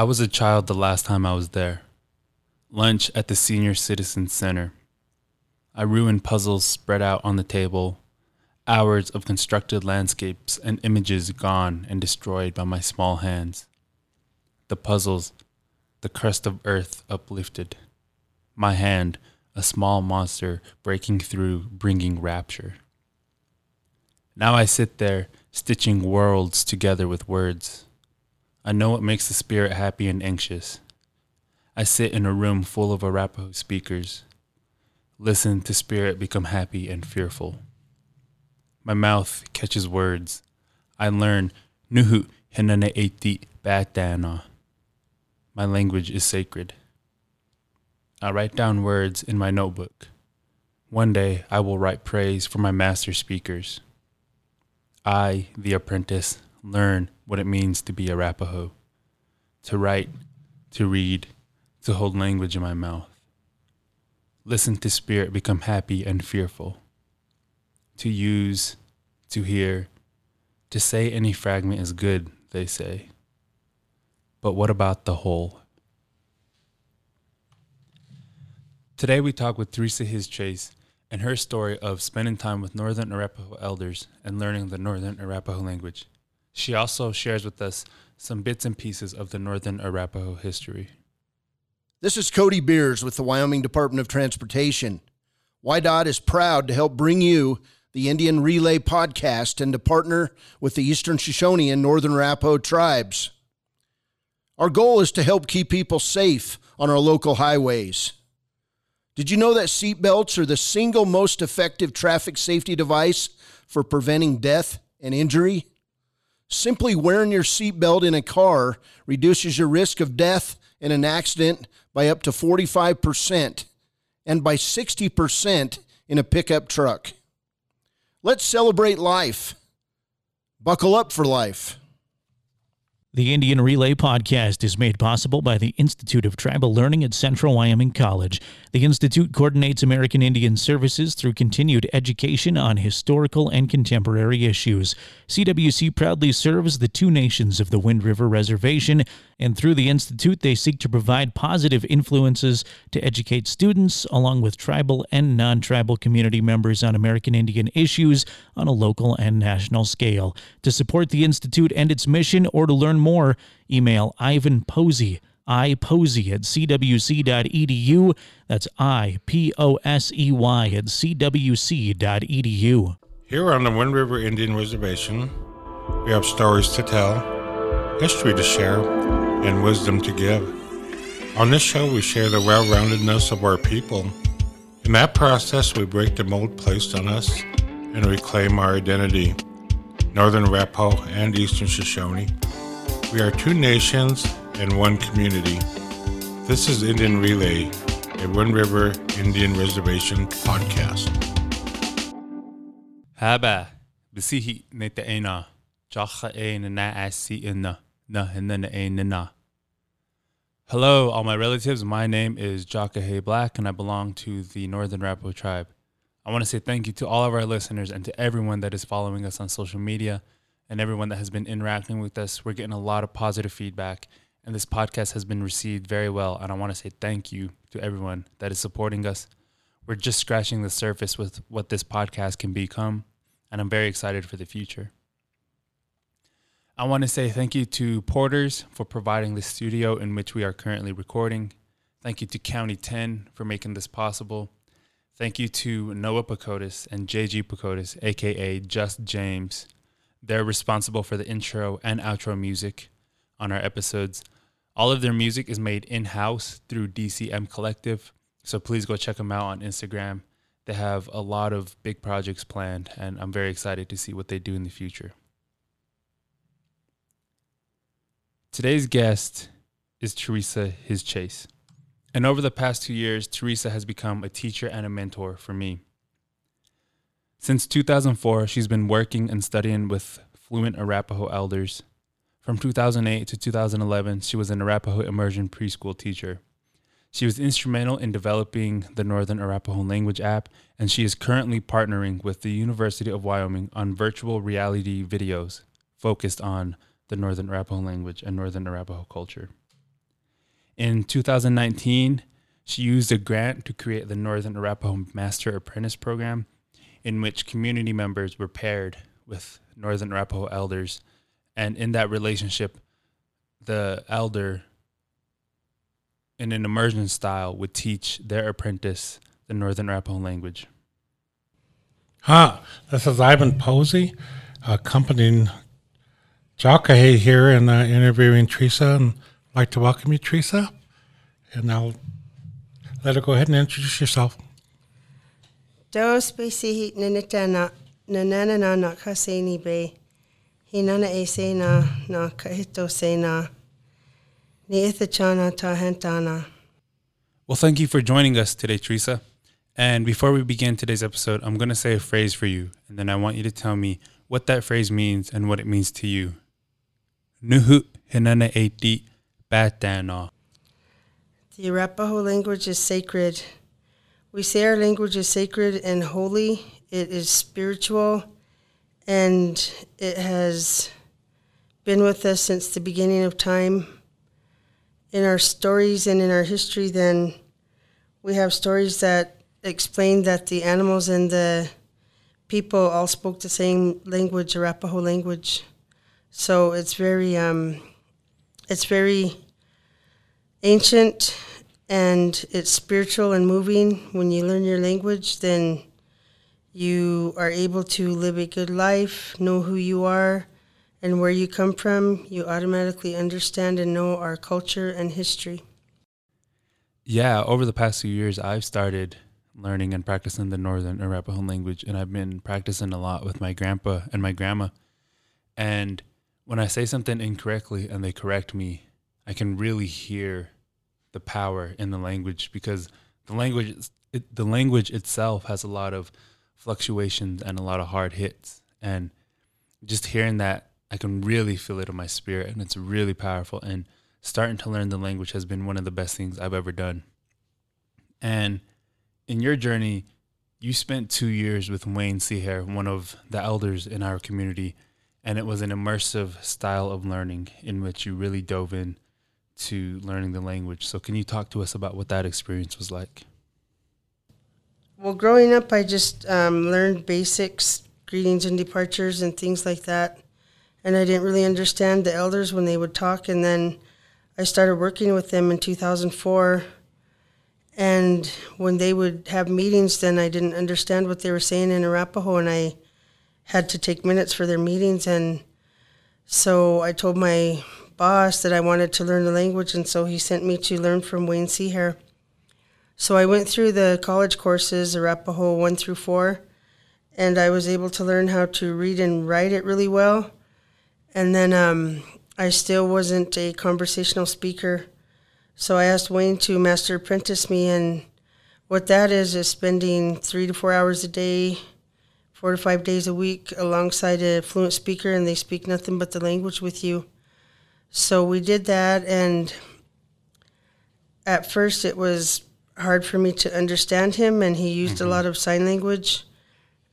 I was a child the last time I was there. Lunch at the Senior Citizen Center. I ruined puzzles spread out on the table, hours of constructed landscapes and images gone and destroyed by my small hands. The puzzles, the crust of earth uplifted. My hand, a small monster breaking through, bringing rapture. Now I sit there, stitching worlds together with words. I know what makes the spirit happy and anxious. I sit in a room full of Arapaho speakers. Listen to spirit become happy and fearful. My mouth catches words. I learn Nuhu Hinane Eti Batana. My language is sacred. I write down words in my notebook. One day I will write praise for my master speakers. I, the apprentice, learn what it means to be Arapaho, to write, to read, to hold language in my mouth. Listen to spirit become happy and fearful. To use, to hear, to say any fragment is good, they say. But what about the whole? Today we talk with Teresa His Chase and her story of spending time with Northern Arapaho elders and learning the Northern Arapaho language. She also shares with us some bits and pieces of the Northern Arapaho history. This is Cody Beers with the Wyoming Department of Transportation. WYDOT is proud to help bring you the Indian Relay podcast and to partner with the Eastern Shoshone and Northern Arapaho tribes. Our goal is to help keep people safe on our local highways. Did you know that seatbelts are the single most effective traffic safety device for preventing death and injury? Simply wearing your seatbelt in a car reduces your risk of death in an accident by up to 45% and by 60% in a pickup truck. Let's celebrate life. Buckle up for life. The Indian Relay podcast is made possible by the Institute of Tribal Learning at Central Wyoming College. The Institute coordinates American Indian services through continued education on historical and contemporary issues. CWC proudly serves the two nations of the Wind River Reservation, and through the Institute, they seek to provide positive influences to educate students, along with tribal and non tribal community members, on American Indian issues on a local and national scale. To support the Institute and its mission, or to learn more, email Ivan Posey iposey at cwc.edu. That's I P O S E Y at cwc.edu. Here on the Wind River Indian Reservation, we have stories to tell, history to share, and wisdom to give. On this show, we share the well roundedness of our people. In that process, we break the mold placed on us and reclaim our identity. Northern Arapaho and Eastern Shoshone. We are two nations and one community. This is Indian Relay, a Wind River Indian Reservation podcast. Haba, bisihi neta ena, jacha e na asi ina, na a na Hello, all my relatives. My name is Jaka Black, and I belong to the Northern Arapaho tribe. I want to say thank you to all of our listeners and to everyone that is following us on social media and everyone that has been interacting with us. We're getting a lot of positive feedback, and this podcast has been received very well. And I want to say thank you to everyone that is supporting us. We're just scratching the surface with what this podcast can become, and I'm very excited for the future. I want to say thank you to Porters for providing the studio in which we are currently recording. Thank you to County 10 for making this possible. Thank you to Noah Pacotis and JG Pacotis, aka Just James. They're responsible for the intro and outro music on our episodes. All of their music is made in house through DCM Collective. So please go check them out on Instagram. They have a lot of big projects planned, and I'm very excited to see what they do in the future. Today's guest is Teresa His Chase. And over the past two years, Teresa has become a teacher and a mentor for me. Since 2004, she's been working and studying with fluent Arapaho elders from 2008 to 2011, she was an Arapaho immersion preschool teacher. She was instrumental in developing the Northern Arapaho language app, and she is currently partnering with the University of Wyoming on virtual reality videos focused on the Northern Arapaho language and Northern Arapaho culture. In 2019, she used a grant to create the Northern Arapaho Master Apprentice Program, in which community members were paired with Northern Arapaho elders. And in that relationship, the elder, in an immersion style, would teach their apprentice the Northern Arapaho language. Hi, this is Ivan Posey, accompanying Jakahe here and uh, interviewing Teresa. And I'd like to welcome you, Teresa. And I'll let her go ahead and introduce yourself. Dos bisi nanitana nanana na na kaseni be. Hinana e se na na kahito se na. Ni ithachana ta hentana. Well, thank you for joining us today, Teresa. And before we begin today's episode, I'm going to say a phrase for you, and then I want you to tell me what that phrase means and what it means to you. Nuhu hinana batana. The Arapaho language is sacred. We say our language is sacred and holy. It is spiritual, and it has been with us since the beginning of time. In our stories and in our history, then we have stories that explain that the animals and the people all spoke the same language, Arapaho language. So it's very, um, it's very ancient and it's spiritual and moving. When you learn your language, then you are able to live a good life, know who you are and where you come from. You automatically understand and know our culture and history. Yeah, over the past few years, I've started learning and practicing the Northern Arapaho language, and I've been practicing a lot with my grandpa and my grandma. And when I say something incorrectly and they correct me, I can really hear the power in the language because the language it, the language itself has a lot of fluctuations and a lot of hard hits. And just hearing that I can really feel it in my spirit and it's really powerful. And starting to learn the language has been one of the best things I've ever done. And in your journey, you spent 2 years with Wayne C'Hair, one of the elders in our community and it was an immersive style of learning in which you really dove in to learning the language. So, can you talk to us about what that experience was like? Well, growing up, I just um, learned basics, greetings and departures, and things like that. And I didn't really understand the elders when they would talk. And then I started working with them in 2004. And when they would have meetings, then I didn't understand what they were saying in Arapaho, and I had to take minutes for their meetings. And so I told my boss that I wanted to learn the language, and so he sent me to learn from Wayne C'Hair. So I went through the college courses, Arapaho 1 through 4, and I was able to learn how to read and write it really well. And then um, I still wasn't a conversational speaker. So I asked Wayne to master apprentice me, and what that is is spending three to four hours a day, four to five days a week alongside a fluent speaker, and they speak nothing but the language with you. So we did that, and at first it was hard for me to understand him, and he used a mm-hmm. lot of sign language.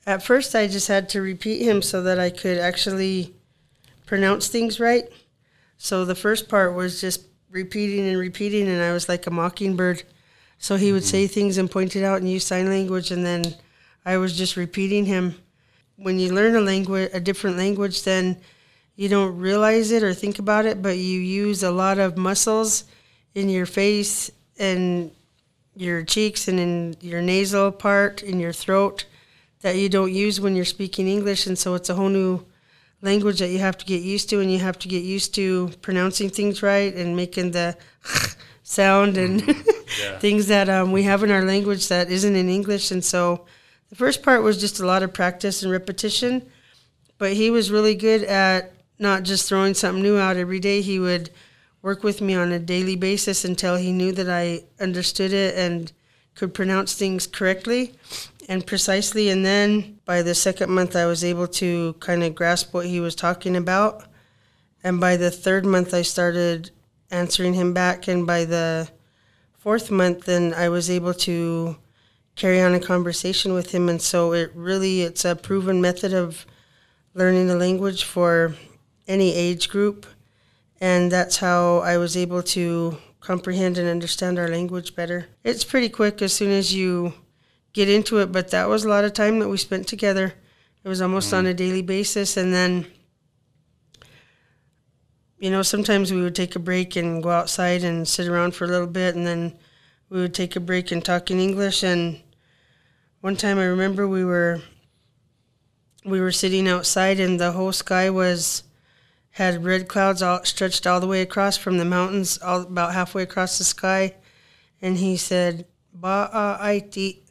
At first, I just had to repeat him so that I could actually pronounce things right. So the first part was just repeating and repeating, and I was like a mockingbird. So he would mm-hmm. say things and point it out and use sign language, and then I was just repeating him. When you learn a language, a different language, then you don't realize it or think about it, but you use a lot of muscles in your face and your cheeks and in your nasal part in your throat that you don't use when you're speaking English, and so it's a whole new language that you have to get used to, and you have to get used to pronouncing things right and making the sound and things that um, we have in our language that isn't in English. And so the first part was just a lot of practice and repetition, but he was really good at not just throwing something new out every day. He would work with me on a daily basis until he knew that I understood it and could pronounce things correctly and precisely. And then by the second month, I was able to kind of grasp what he was talking about. And by the third month, I started answering him back. And by the fourth month, then I was able to carry on a conversation with him. And so it really, it's a proven method of learning the language for any age group. And that's how I was able to comprehend and understand our language better. It's pretty quick as soon as you get into it, but that was a lot of time that we spent together. It was almost on a mm-hmm. daily basis, and then you know, sometimes we would take a break and go outside and sit around for a little bit, and then we would take a break and talk in English. And one time, I remember we were we were sitting outside, and the whole sky was had red clouds all stretched all the way across from the mountains, all about halfway across the sky. And he said, "Ba aiti,"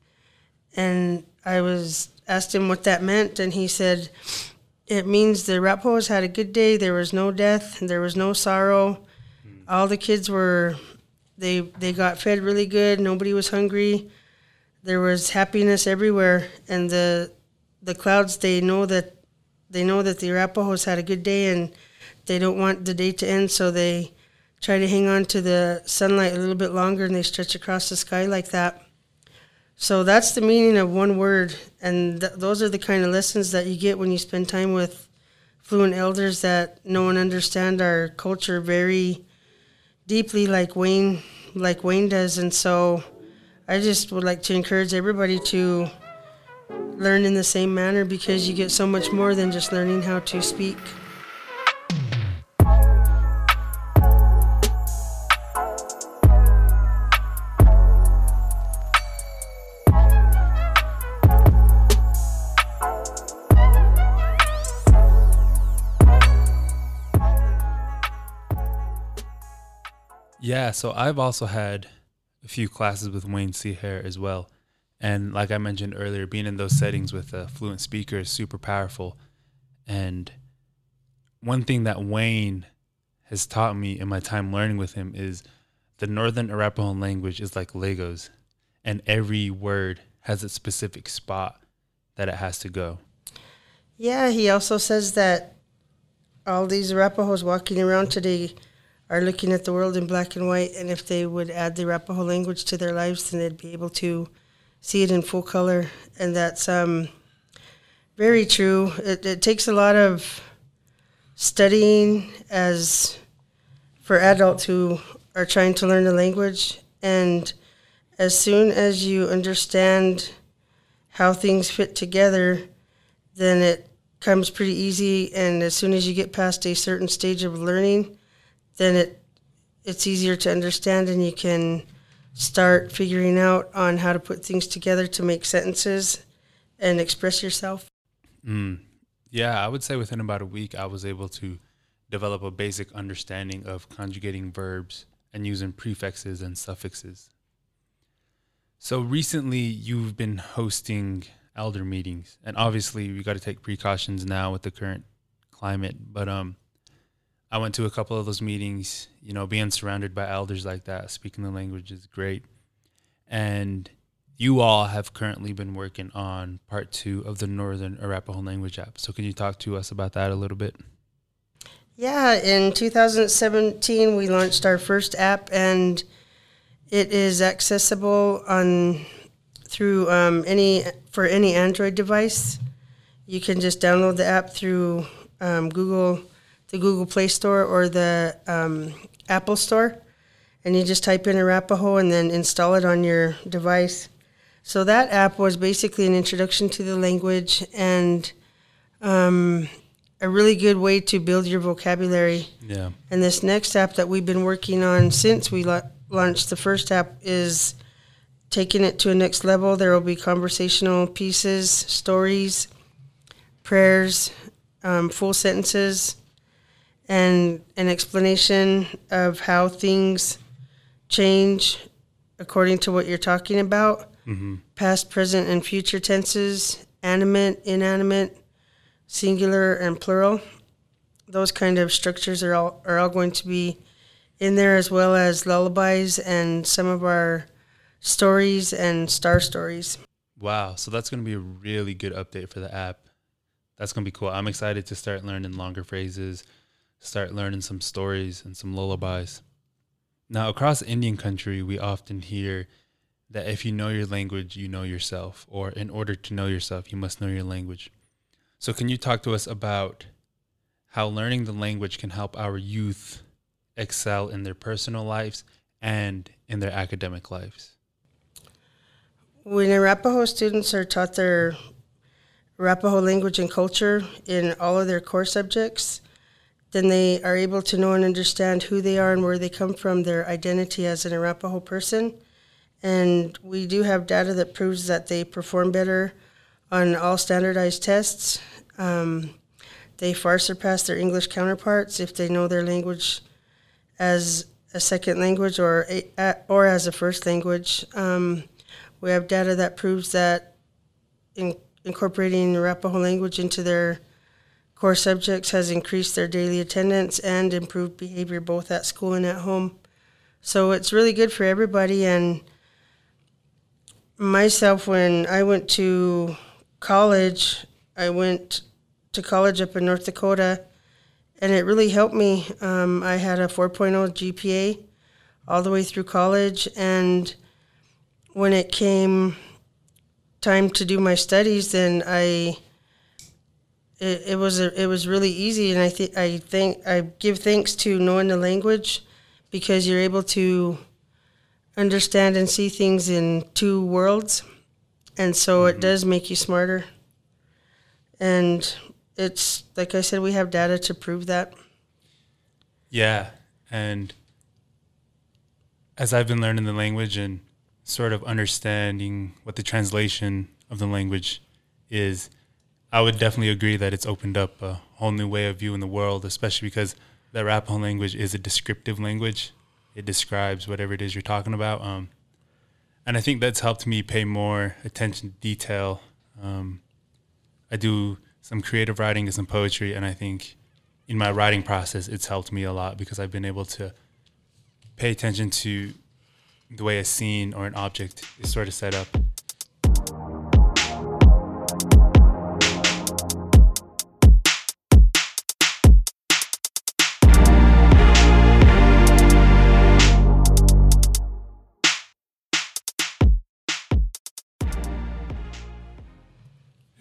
and I was asked him what that meant, and he said it means the Arapahoes had a good day. There was no death. There was no sorrow. Hmm. All the kids were, they they got fed really good. Nobody was hungry. There was happiness everywhere, and the the clouds they know that they know that the Arapahoes had a good day, and they don't want the day to end, so they try to hang on to the sunlight a little bit longer, and they stretch across the sky like that. So that's the meaning of one word, and th- those are the kind of lessons that you get when you spend time with fluent elders that know and understand our culture very deeply, like Wayne, like Wayne does. And so, I just would like to encourage everybody to learn in the same manner because you get so much more than just learning how to speak. Yeah, so I've also had a few classes with Wayne C'Hair as well. And like I mentioned earlier, being in those settings with a fluent speaker is super powerful. And one thing that Wayne has taught me in my time learning with him is the Northern Arapaho language is like Legos, and every word has a specific spot that it has to go. Yeah, he also says that all these Arapahoes walking around today are looking at the world in black and white, and if they would add the Arapaho language to their lives, then they'd be able to see it in full color. And that's um, very true. It, it takes a lot of studying as for adults who are trying to learn the language. And as soon as you understand how things fit together, then it comes pretty easy. And as soon as you get past a certain stage of learning, then it it's easier to understand and you can start figuring out on how to put things together to make sentences and express yourself. Mm. Yeah, I would say within about a week, I was able to develop a basic understanding of conjugating verbs and using prefixes and suffixes. So recently, you've been hosting elder meetings, and obviously, we got to take precautions now with the current climate. But um, I went to a couple of those meetings. You know, being surrounded by elders like that, speaking the language is great. And you all have currently been working on part two of the Northern Arapaho language app. So, can you talk to us about that a little bit? Yeah, in 2017, we launched our first app, and it is accessible on through um, any for any Android device. You can just download the app through um, Google the Google Play Store or the um, Apple Store, and you just type in Arapaho and then install it on your device. So that app was basically an introduction to the language and um, a really good way to build your vocabulary. Yeah. And this next app that we've been working on since we la- launched the first app is taking it to a next level. There will be conversational pieces, stories, prayers, um, full sentences, and an explanation of how things change according to what you're talking about Mm-hmm. past, present, and future tenses, animate, inanimate, singular, and plural. Those kind of structures are all, are all going to be in there, as well as lullabies and some of our stories and star stories. Wow. So, that's going to be a really good update for the app. That's going to be cool. I'm excited to start learning longer phrases, start learning some stories and some lullabies. Now, across Indian country, we often hear that if you know your language, you know yourself, or in order to know yourself, you must know your language. So, can you talk to us about how learning the language can help our youth excel in their personal lives and in their academic lives? When Arapaho students are taught their Arapaho language and culture in all of their core subjects, then they are able to know and understand who they are and where they come from, their identity as an Arapaho person. And we do have data that proves that they perform better on all standardized tests. Um, they far surpass their English counterparts if they know their language as a second language or a, or as a first language. Um, we have data that proves that in incorporating Arapaho language into their core subjects has increased their daily attendance and improved behavior both at school and at home. So it's really good for everybody. And myself, when I went to college, I went to college up in North Dakota, and it really helped me. Um, I had a 4.0 GPA all the way through college, and when it came time to do my studies, then I it, it was a, it was really easy, and I think I think I give thanks to knowing the language because you're able to understand and see things in two worlds, and so mm-hmm. it does make you smarter. And it's like I said, we have data to prove that. Yeah, and as I've been learning the language and sort of understanding what the translation of the language is, I would definitely agree that it's opened up a whole new way of viewing the world, especially because the Arapaho language is a descriptive language. It describes whatever it is you're talking about. Um, and I think that's helped me pay more attention to detail. Um, I do some creative writing and some poetry, and I think in my writing process, it's helped me a lot because I've been able to pay attention to the way a scene or an object is sort of set up.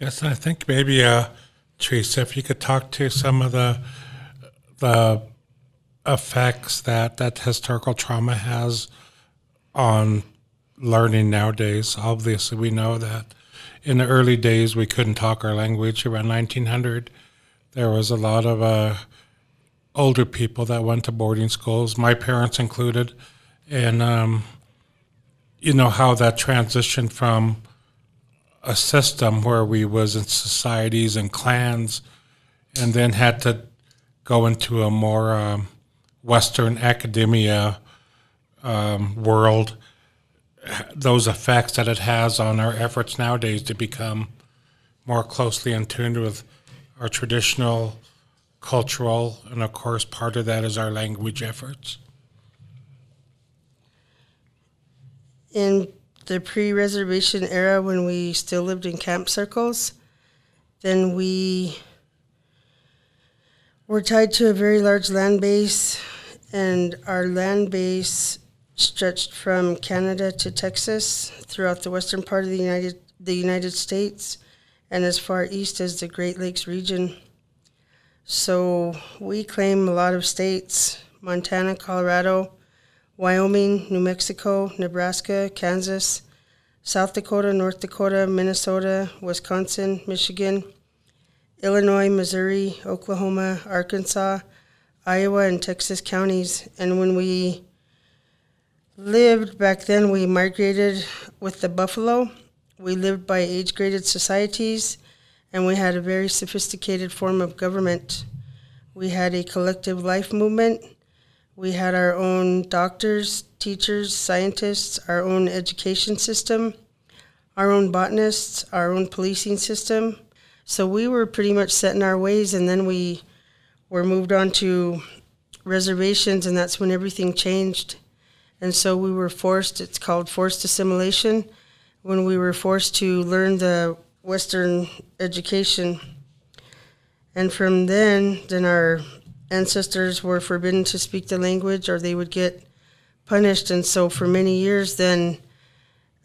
Yes, I think maybe, uh, Teresa, if you could talk to some of the the effects that that historical trauma has on learning nowadays. Obviously, we know that in the early days we couldn't talk our language. Around 1900, there was a lot of uh, older people that went to boarding schools, my parents included, and um, you know how that transition from a system where we was in societies and clans, and then had to go into a more um, Western academia um, world. Those effects that it has on our efforts nowadays to become more closely in tune with our traditional cultural, and of course, part of that is our language efforts. In the pre reservation era when we still lived in camp circles, then we were tied to a very large land base, and our land base stretched from Canada to Texas throughout the western part of the United the United States and as far east as the Great Lakes region. So we claim a lot of states Montana, Colorado, Wyoming, New Mexico, Nebraska, Kansas, South Dakota, North Dakota, Minnesota, Wisconsin, Michigan, Illinois, Missouri, Oklahoma, Arkansas, Iowa, and Texas counties. And when we lived back then, we migrated with the buffalo. We lived by age graded societies, and we had a very sophisticated form of government. We had a collective life movement we had our own doctors, teachers, scientists, our own education system, our own botanists, our own policing system. So we were pretty much set in our ways, and then we were moved on to reservations, and that's when everything changed. And so we were forced, it's called forced assimilation, when we were forced to learn the Western education. And from then, then our ancestors were forbidden to speak the language or they would get punished. And so for many years, then,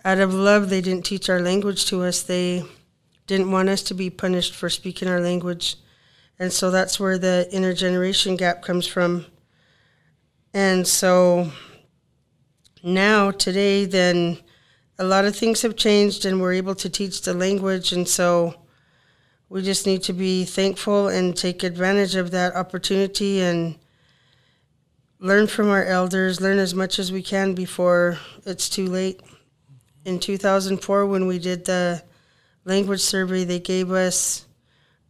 out of love, they didn't teach our language to us. They didn't want us to be punished for speaking our language. And so that's where the intergeneration gap comes from. And so now today, then a lot of things have changed, and we're able to teach the language, and so we just need to be thankful and take advantage of that opportunity and learn from our elders, learn as much as we can before it's too late. In 2004, when we did the language survey, they gave us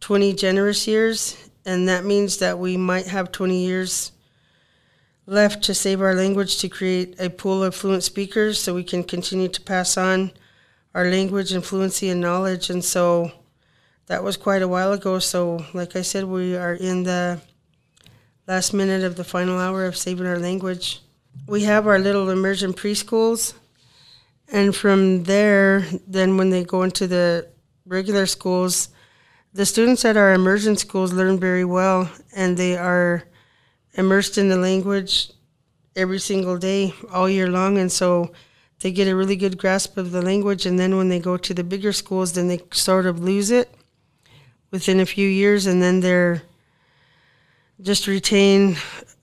20 generous years, and that means that we might have 20 years left to save our language to create a pool of fluent speakers so we can continue to pass on our language and fluency and knowledge. And so that was quite a while ago. So, like I said, we are in the last minute of the final hour of saving our language. We have our little immersion preschools, and from there, then when they go into the regular schools, the students at our immersion schools learn very well, and they are immersed in the language every single day, all year long, and so they get a really good grasp of the language. And then when they go to the bigger schools, then they sort of lose it within a few years, and then they're just retain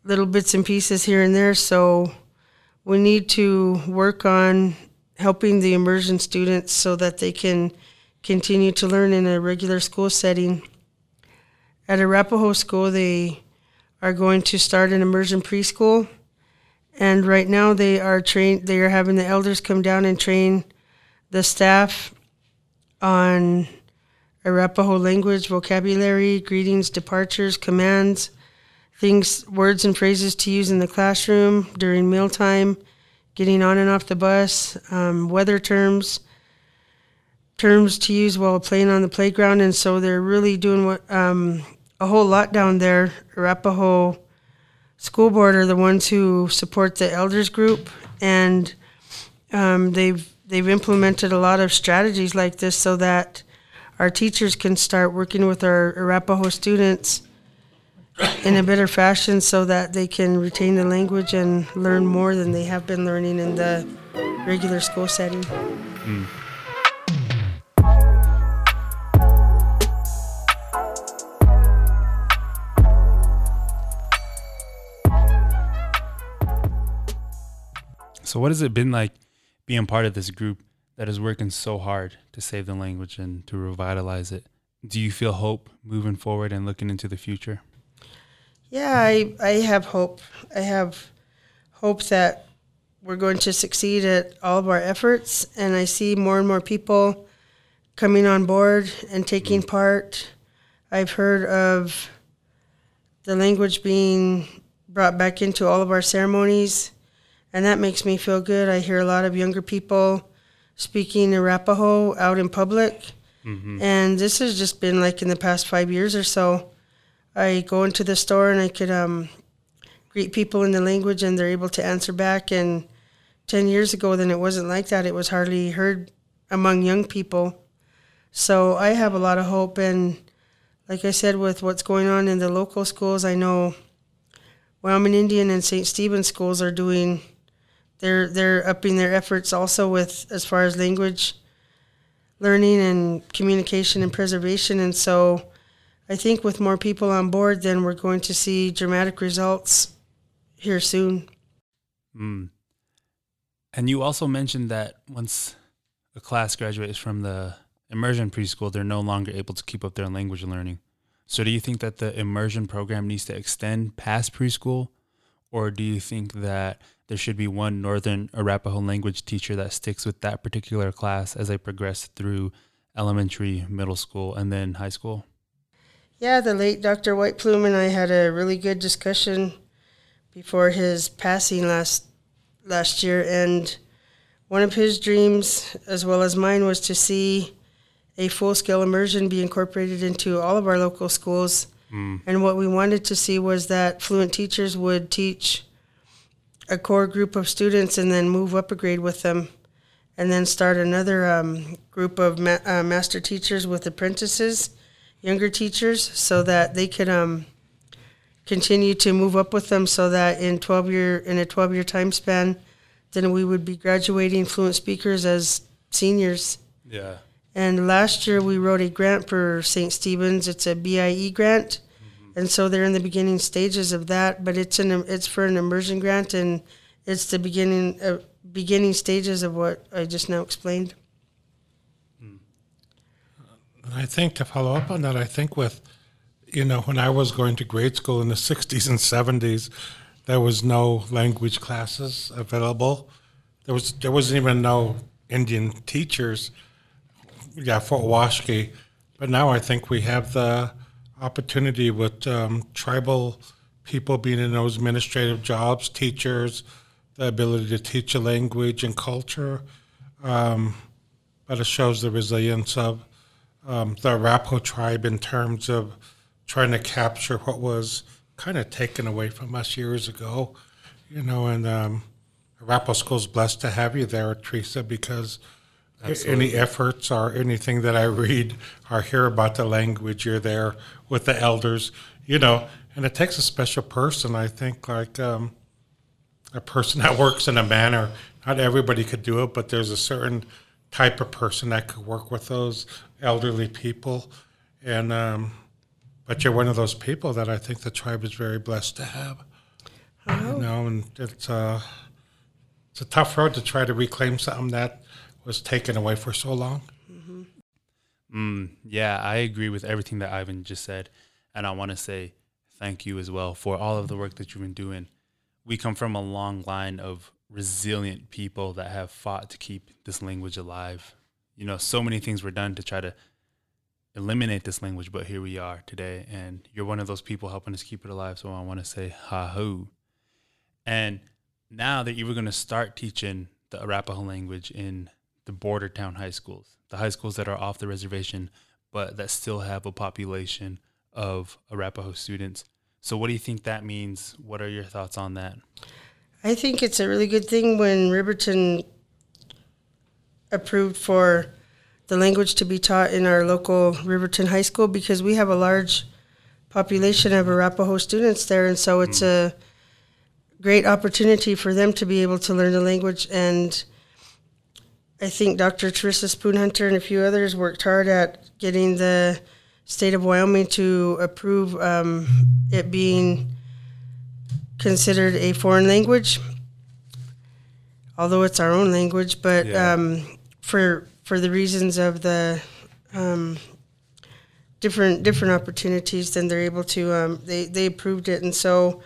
little bits and pieces here and there. So we need to work on helping the immersion students so that they can continue to learn in a regular school setting. At Arapahoe School, they are going to start an immersion preschool, and right now they are trained. They are having the elders come down and train the staff on Arapaho language, vocabulary, greetings, departures, commands, things, words and phrases to use in the classroom during mealtime, getting on and off the bus, um, weather terms, terms to use while playing on the playground. And so they're really doing what um, a whole lot down there. Arapaho School Board are the ones who support the elders group, and um, they've they've implemented a lot of strategies like this so that our teachers can start working with our Arapaho students in a better fashion so that they can retain the language and learn more than they have been learning in the regular school setting. Mm. So, what has it been like being part of this group that is working so hard to save the language and to revitalize it? Do you feel hope moving forward and looking into the future? Yeah, I, I have hope. I have hope that we're going to succeed at all of our efforts, and I see more and more people coming on board and taking mm-hmm. part. I've heard of the language being brought back into all of our ceremonies and that makes me feel good. I hear a lot of younger people speaking Arapaho out in public, mm-hmm. and this has just been like in the past five years or so. I go into the store and I could um, greet people in the language, and they're able to answer back. And ten years ago, then it wasn't like that. It was hardly heard among young people. So I have a lot of hope, and like I said, with what's going on in the local schools, I know Wyoming Indian and St. Stephen schools are doing they're they're upping their efforts also with as far as language learning and communication and preservation and so I think with more people on board then we're going to see dramatic results here soon. Mm. And you also mentioned that once a class graduates from the immersion preschool, they're no longer able to keep up their language learning. So, do you think that the immersion program needs to extend past preschool, or do you think that there should be one Northern Arapaho language teacher that sticks with that particular class as they progress through elementary, middle school, and then high school? Yeah, the late Dr. White Plume and I had a really good discussion before his passing last last year, and one of his dreams, as well as mine, was to see a full scale immersion be incorporated into all of our local schools. Mm. And what we wanted to see was that fluent teachers would teach a core group of students and then move up a grade with them and then start another um, group of ma- uh, master teachers with apprentices, younger teachers, so that they could um, continue to move up with them so that in 12 year in a 12 year time span then we would be graduating fluent speakers as seniors. Yeah. And last year we wrote a grant for St. Stephen's. It's a BIE grant and so they're in the beginning stages of that. But it's an it's for an immersion grant, and it's the beginning of beginning stages of what I just now explained. Hmm. I think to follow up on that, I think with, you know, when I was going to grade school in the 60s and 70s, there was no language classes available. There was there wasn't even no Indian teachers. Yeah, Fort Washakie, but now I think we have the opportunity with um, tribal people being in those administrative jobs, teachers, the ability to teach a language and culture. Um, but it shows the resilience of um, the Arapaho tribe in terms of trying to capture what was kind of taken away from us years ago, you know. And um, Arapaho School's blessed to have you there, Teresa, because Absolutely. any efforts or anything that I read or hear about the language, you're there with the elders, you know. And it takes a special person, I think, like um, a person that works in a manner. Not everybody could do it, but there's a certain type of person that could work with those elderly people. And um, but you're one of those people that I think the tribe is very blessed to have. Oh. You know, and it's uh, it's a tough road to try to reclaim something that was taken away for so long. Mm-hmm. Mm, yeah, I agree with everything that Ivan just said, and I want to say thank you as well for all of the work that you've been doing. We come from a long line of resilient people that have fought to keep this language alive. You know, so many things were done to try to eliminate this language, but here we are today, and you're one of those people helping us keep it alive. So I want to say ha ho. And now that you were going to start teaching the Arapaho language in the border town high schools, the high schools that are off the reservation, but that still have a population of Arapaho students. So, what do you think that means? What are your thoughts on that? I think it's a really good thing when Riverton approved for the language to be taught in our local Riverton High School because we have a large population of Arapaho students there, and so it's mm. a great opportunity for them to be able to learn the language. And I think Dr. Teresa Spoonhunter and a few others worked hard at getting the state of Wyoming to approve um, it being considered a foreign language, although it's our own language. But yeah. um, for for the reasons of the um, different different opportunities, then they're able to um, they they approved it, and so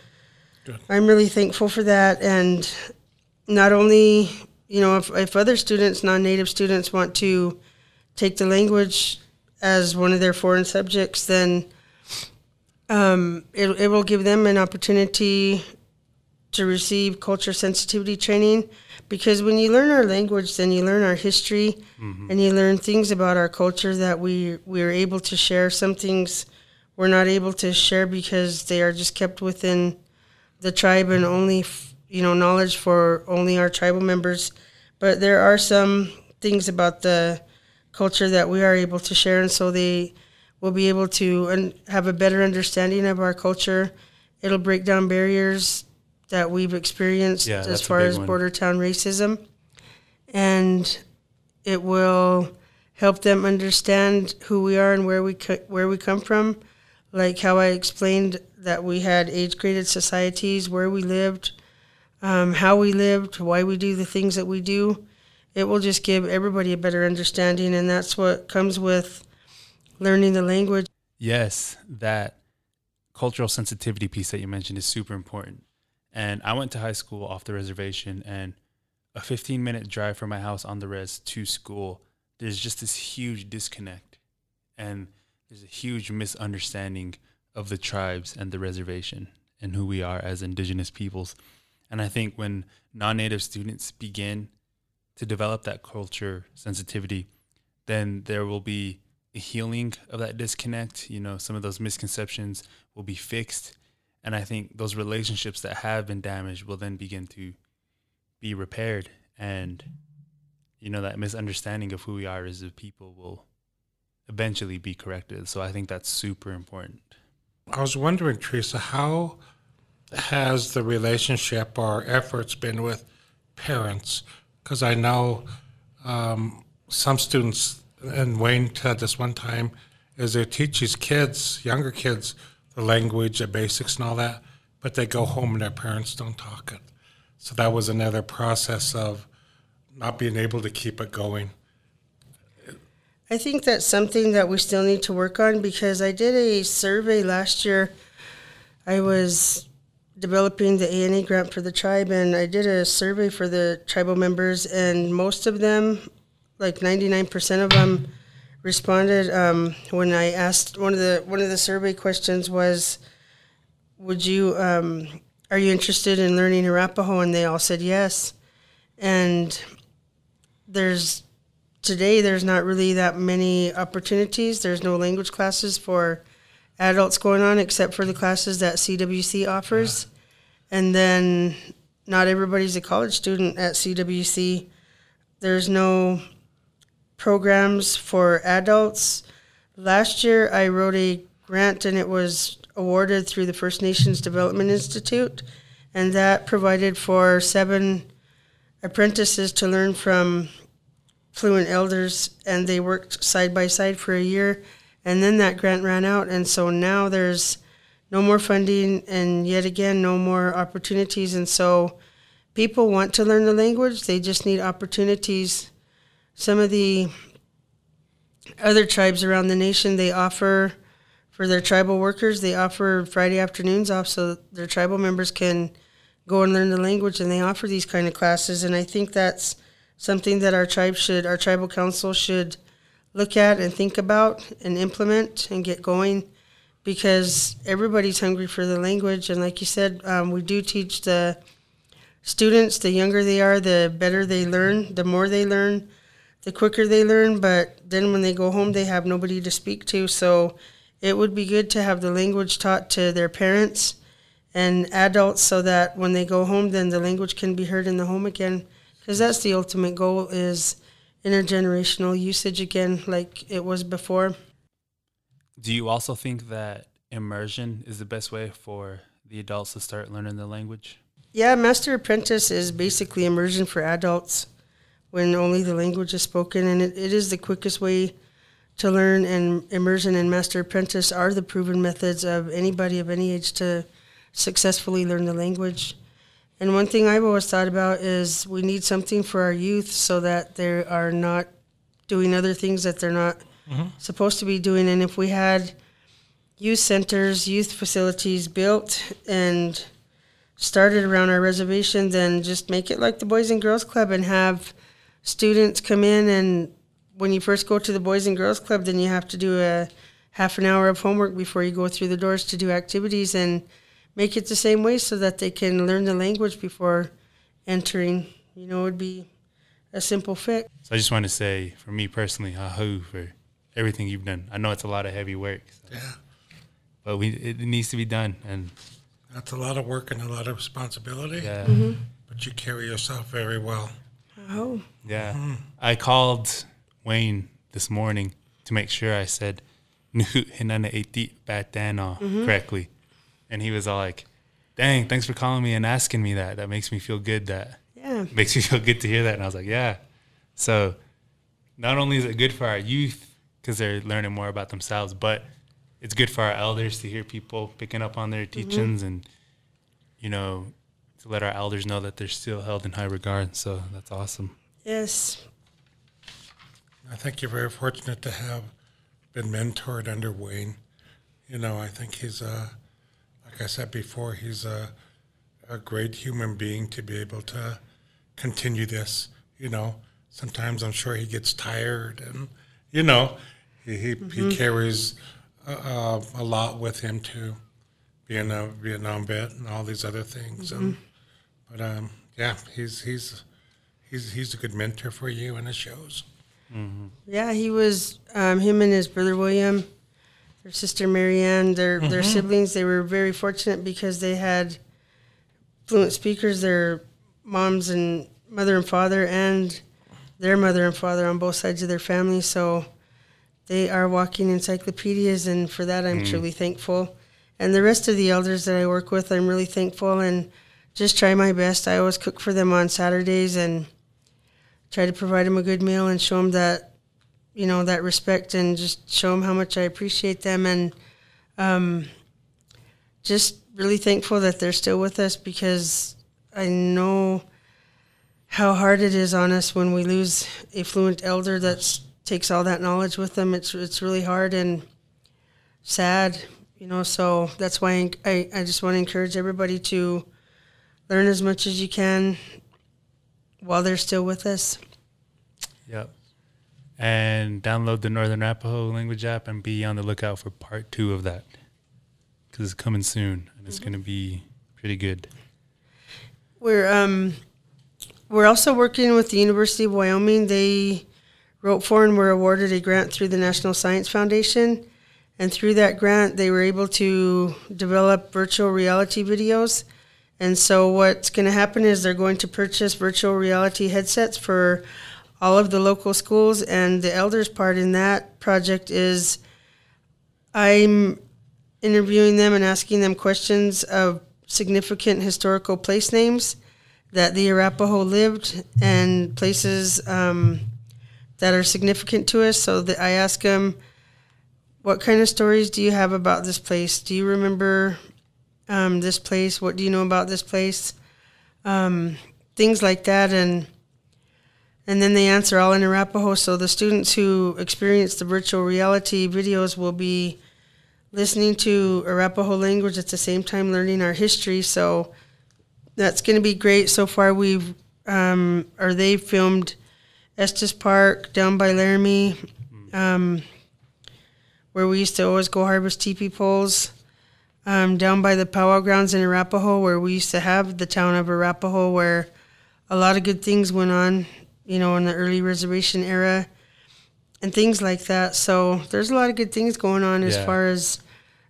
Good. I'm really thankful for that. And not only you know if if other students, non-native students, want to take the language as one of their foreign subjects, then um, it, it will give them an opportunity to receive culture sensitivity training because when you learn our language, then you learn our history mm-hmm. and you learn things about our culture that we we are able to share. Some things we're not able to share because they are just kept within the tribe and only you know knowledge for only our tribal members. But there are some things about the culture that we are able to share, and so they will be able to un- have a better understanding of our culture. It'll break down barriers that we've experienced yeah, as far as one. border town racism, and it will help them understand who we are and where we co- where we come from. Like how I explained that we had age graded societies, where we lived, um, how we lived, why we do the things that we do it will just give everybody a better understanding, and that's what comes with learning the language. Yes, that cultural sensitivity piece that you mentioned is super important. And I went to high school off the reservation, and a 15 minute drive from my house on the res to school, there's just this huge disconnect. And there's a huge misunderstanding of the tribes and the reservation and who we are as indigenous peoples. And I think when non native students begin to develop that culture sensitivity, then there will be a healing of that disconnect. You know, some of those misconceptions will be fixed. And I think those relationships that have been damaged will then begin to be repaired. And, you know, that misunderstanding of who we are as a people will eventually be corrected. So I think that's super important. I was wondering, Teresa, how has the relationship or efforts been with parents? because I know um, some students, and Wayne said this one time, is they teach these kids, younger kids, the language, the basics, and all that, but they go home and their parents don't talk it. So that was another process of not being able to keep it going. I think that's something that we still need to work on because I did a survey last year. I was developing the ANA grant for the tribe, and I did a survey for the tribal members, and most of them, like 99% of them, responded um, when I asked one of the one of the survey questions was, "Would you um, are you interested in learning Arapaho?" And they all said yes. And there's today there's not really that many opportunities. There's no language classes for adults going on except for the classes that CWC offers. And then not everybody's a college student at CWC. There's no programs for adults. Last year I wrote a grant and it was awarded through the First Nations Development Institute and that provided for seven apprentices to learn from fluent elders, and they worked side by side for a year, and then that grant ran out, and so now there's no more funding, and yet again no more opportunities, and so people want to learn the language, they just need opportunities. Some of the other tribes around the nation they offer for their tribal workers they offer friday afternoons off so their tribal members can go and learn the language and they offer these kind of classes. And i think that's something that our tribe should, our tribal council should look at and think about and implement and get going because everybody's hungry for the language. And like you said, um, we do teach the students, the younger they are, the better they learn, the more they learn, the quicker they learn. But then when they go home, they have nobody to speak to. So it would be good to have the language taught to their parents and adults so that when they go home, then the language can be heard in the home again because that's the ultimate goal is intergenerational usage again like it was before do you also think that immersion is the best way for the adults to start learning the language? Yeah master apprentice is basically immersion for adults when only the language is spoken and it, it is the quickest way to learn and immersion and master apprentice are the proven methods of anybody of any age to successfully learn the language. And one thing I've always thought about is we need something for our youth so that they are not doing other things that they're not mm-hmm. supposed to be doing. And if we had youth centers, youth facilities built and started around our reservation, then just make it like the Boys and Girls Club and have students come in. And when you first go to the Boys and Girls Club, then you have to do a half an hour of homework before you go through the doors to do activities. And make it the same way so that they can learn the language before entering. You know, it would be a simple fix. So I just want to say, for me personally, ahu for everything you've done. I know it's a lot of heavy work. So. Yeah. But we it needs to be done, and that's a lot of work and a lot of responsibility. Yeah. Mm-hmm. But you carry yourself very well. Oh. Yeah. Mm-hmm. I called Wayne this morning to make sure I said "nu hinana eti batana" correctly and he was all like, "Dang, thanks for calling me and asking me that. That makes me feel good. That yeah, makes me feel good to hear that." And I was like, "Yeah." So, not only is it good for our youth because they're learning more about themselves, but it's good for our elders to hear people picking up on their mm-hmm. teachings mm-hmm. and you know to let our elders know that they're still held in high regard. So that's awesome. Yes. I think you're very fortunate to have been mentored under Wayne. You know, I think he's a like I said before, he's a, a great human being to be able to continue this. You know, sometimes I'm sure he gets tired, and you know, he he, mm-hmm. he carries a, a, lot with him too, being a Vietnam vet and all these other things. Mm-hmm. And but um, yeah, he's he's he's he's a good mentor for you, and it shows. Mm-hmm. Yeah, he was um, him and his brother William their sister Marianne, their mm-hmm. their siblings. They were very fortunate because they had fluent speakers. Their moms and mother and father, and their mother and father on both sides of their family. So they are walking encyclopedias, and for that I'm mm. truly thankful. And the rest of the elders that I work with, I'm really thankful and just try my best. I always cook for them on Saturdays and try to provide them a good meal and show them that you know that respect and just show them how much I appreciate them and um, just really thankful that they're still with us because I know how hard it is on us when we lose a fluent elder that takes all that knowledge with them. It's it's really hard and sad, you know. So that's why I I just want to encourage everybody to learn as much as you can while they're still with us. Yep. And download the Northern Arapaho language app and be on the lookout for part two of that because it's coming soon and it's going to be pretty good. We're um we're also working with the University of Wyoming. They wrote for and were awarded a grant through the National Science Foundation. And through that grant, they were able to develop virtual reality videos. And so, what's going to happen is they're going to purchase virtual reality headsets for all of the local schools. And the elders part in that project is I'm interviewing them and asking them questions of significant historical place names that the Arapaho lived and places um, that are significant to us. So I ask them, what kind of stories do you have about this place? Do you remember um, this place? What do you know about this place? Um, things like that, and and then they answer all in Arapaho. So the students who experience the virtual reality videos will be listening to Arapaho language at the same time learning our history. So that's going to be great. So far, we've um, or they filmed Estes Park down by Laramie, um, where we used to always go harvest teepee poles. Um, down by the powwow grounds in Arapaho, where we used to have the town of Arapaho, where a lot of good things went on, you know, in the early reservation era, and things like that. So there's a lot of good things going on as far as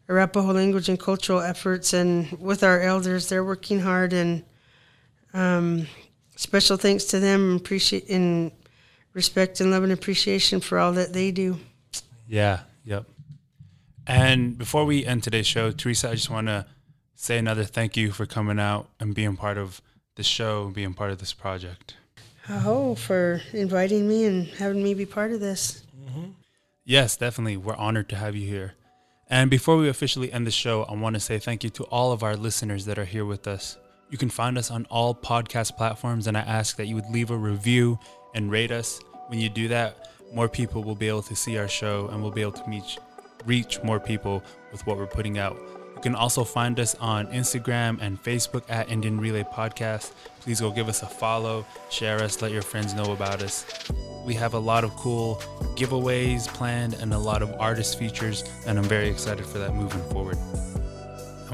Arapaho language and cultural efforts, and with our elders, they're working hard, and um, special thanks to them, and appreciate in respect and love and appreciation for all that they do. Yeah, yep. And before we end today's show, Teresa, I just want to say another thank you for coming out and being part of the show, being part of this project. Oh, for inviting me and having me be part of this. Mm-hmm. Yes, definitely. We're honored to have you here. And before we officially end the show, I want to say thank you to all of our listeners that are here with us. You can find us on all podcast platforms, and I ask that you would leave a review and rate us. When you do that, more people will be able to see our show and we'll be able to meet, reach more people with what we're putting out. You can also find us on Instagram and Facebook at Indian Relay Podcast. Please go give us a follow, share us, let your friends know about us. We have a lot of cool giveaways planned and a lot of artist features, and I'm very excited for that moving forward.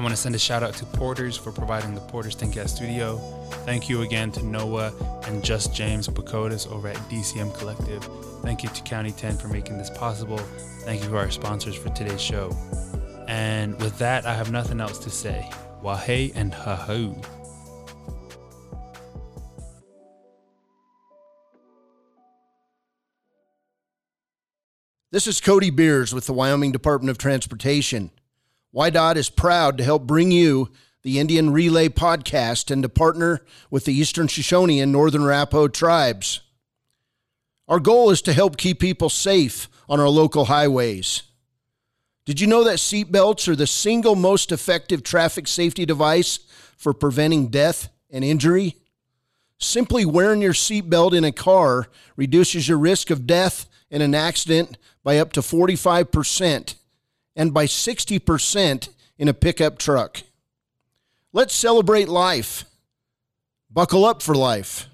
I want to send a shout out to Porters for providing the Porters Thinkcast studio. Thank you again to Noah and Just James Pacodas over at DCM Collective. Thank you to County 10 for making this possible. Thank you to our sponsors for today's show. And with that, I have nothing else to say. Wahe and ha ho. This is Cody Beers with the Wyoming Department of Transportation. WYDOT is proud to help bring you the Indian Relay podcast and to partner with the Eastern Shoshone and Northern Arapaho tribes. Our goal is to help keep people safe on our local highways. Did you know that seatbelts are the single most effective traffic safety device for preventing death and injury? Simply wearing your seatbelt in a car reduces your risk of death in an accident by up to 45% and by 60% in a pickup truck. Let's celebrate life. Buckle up for life.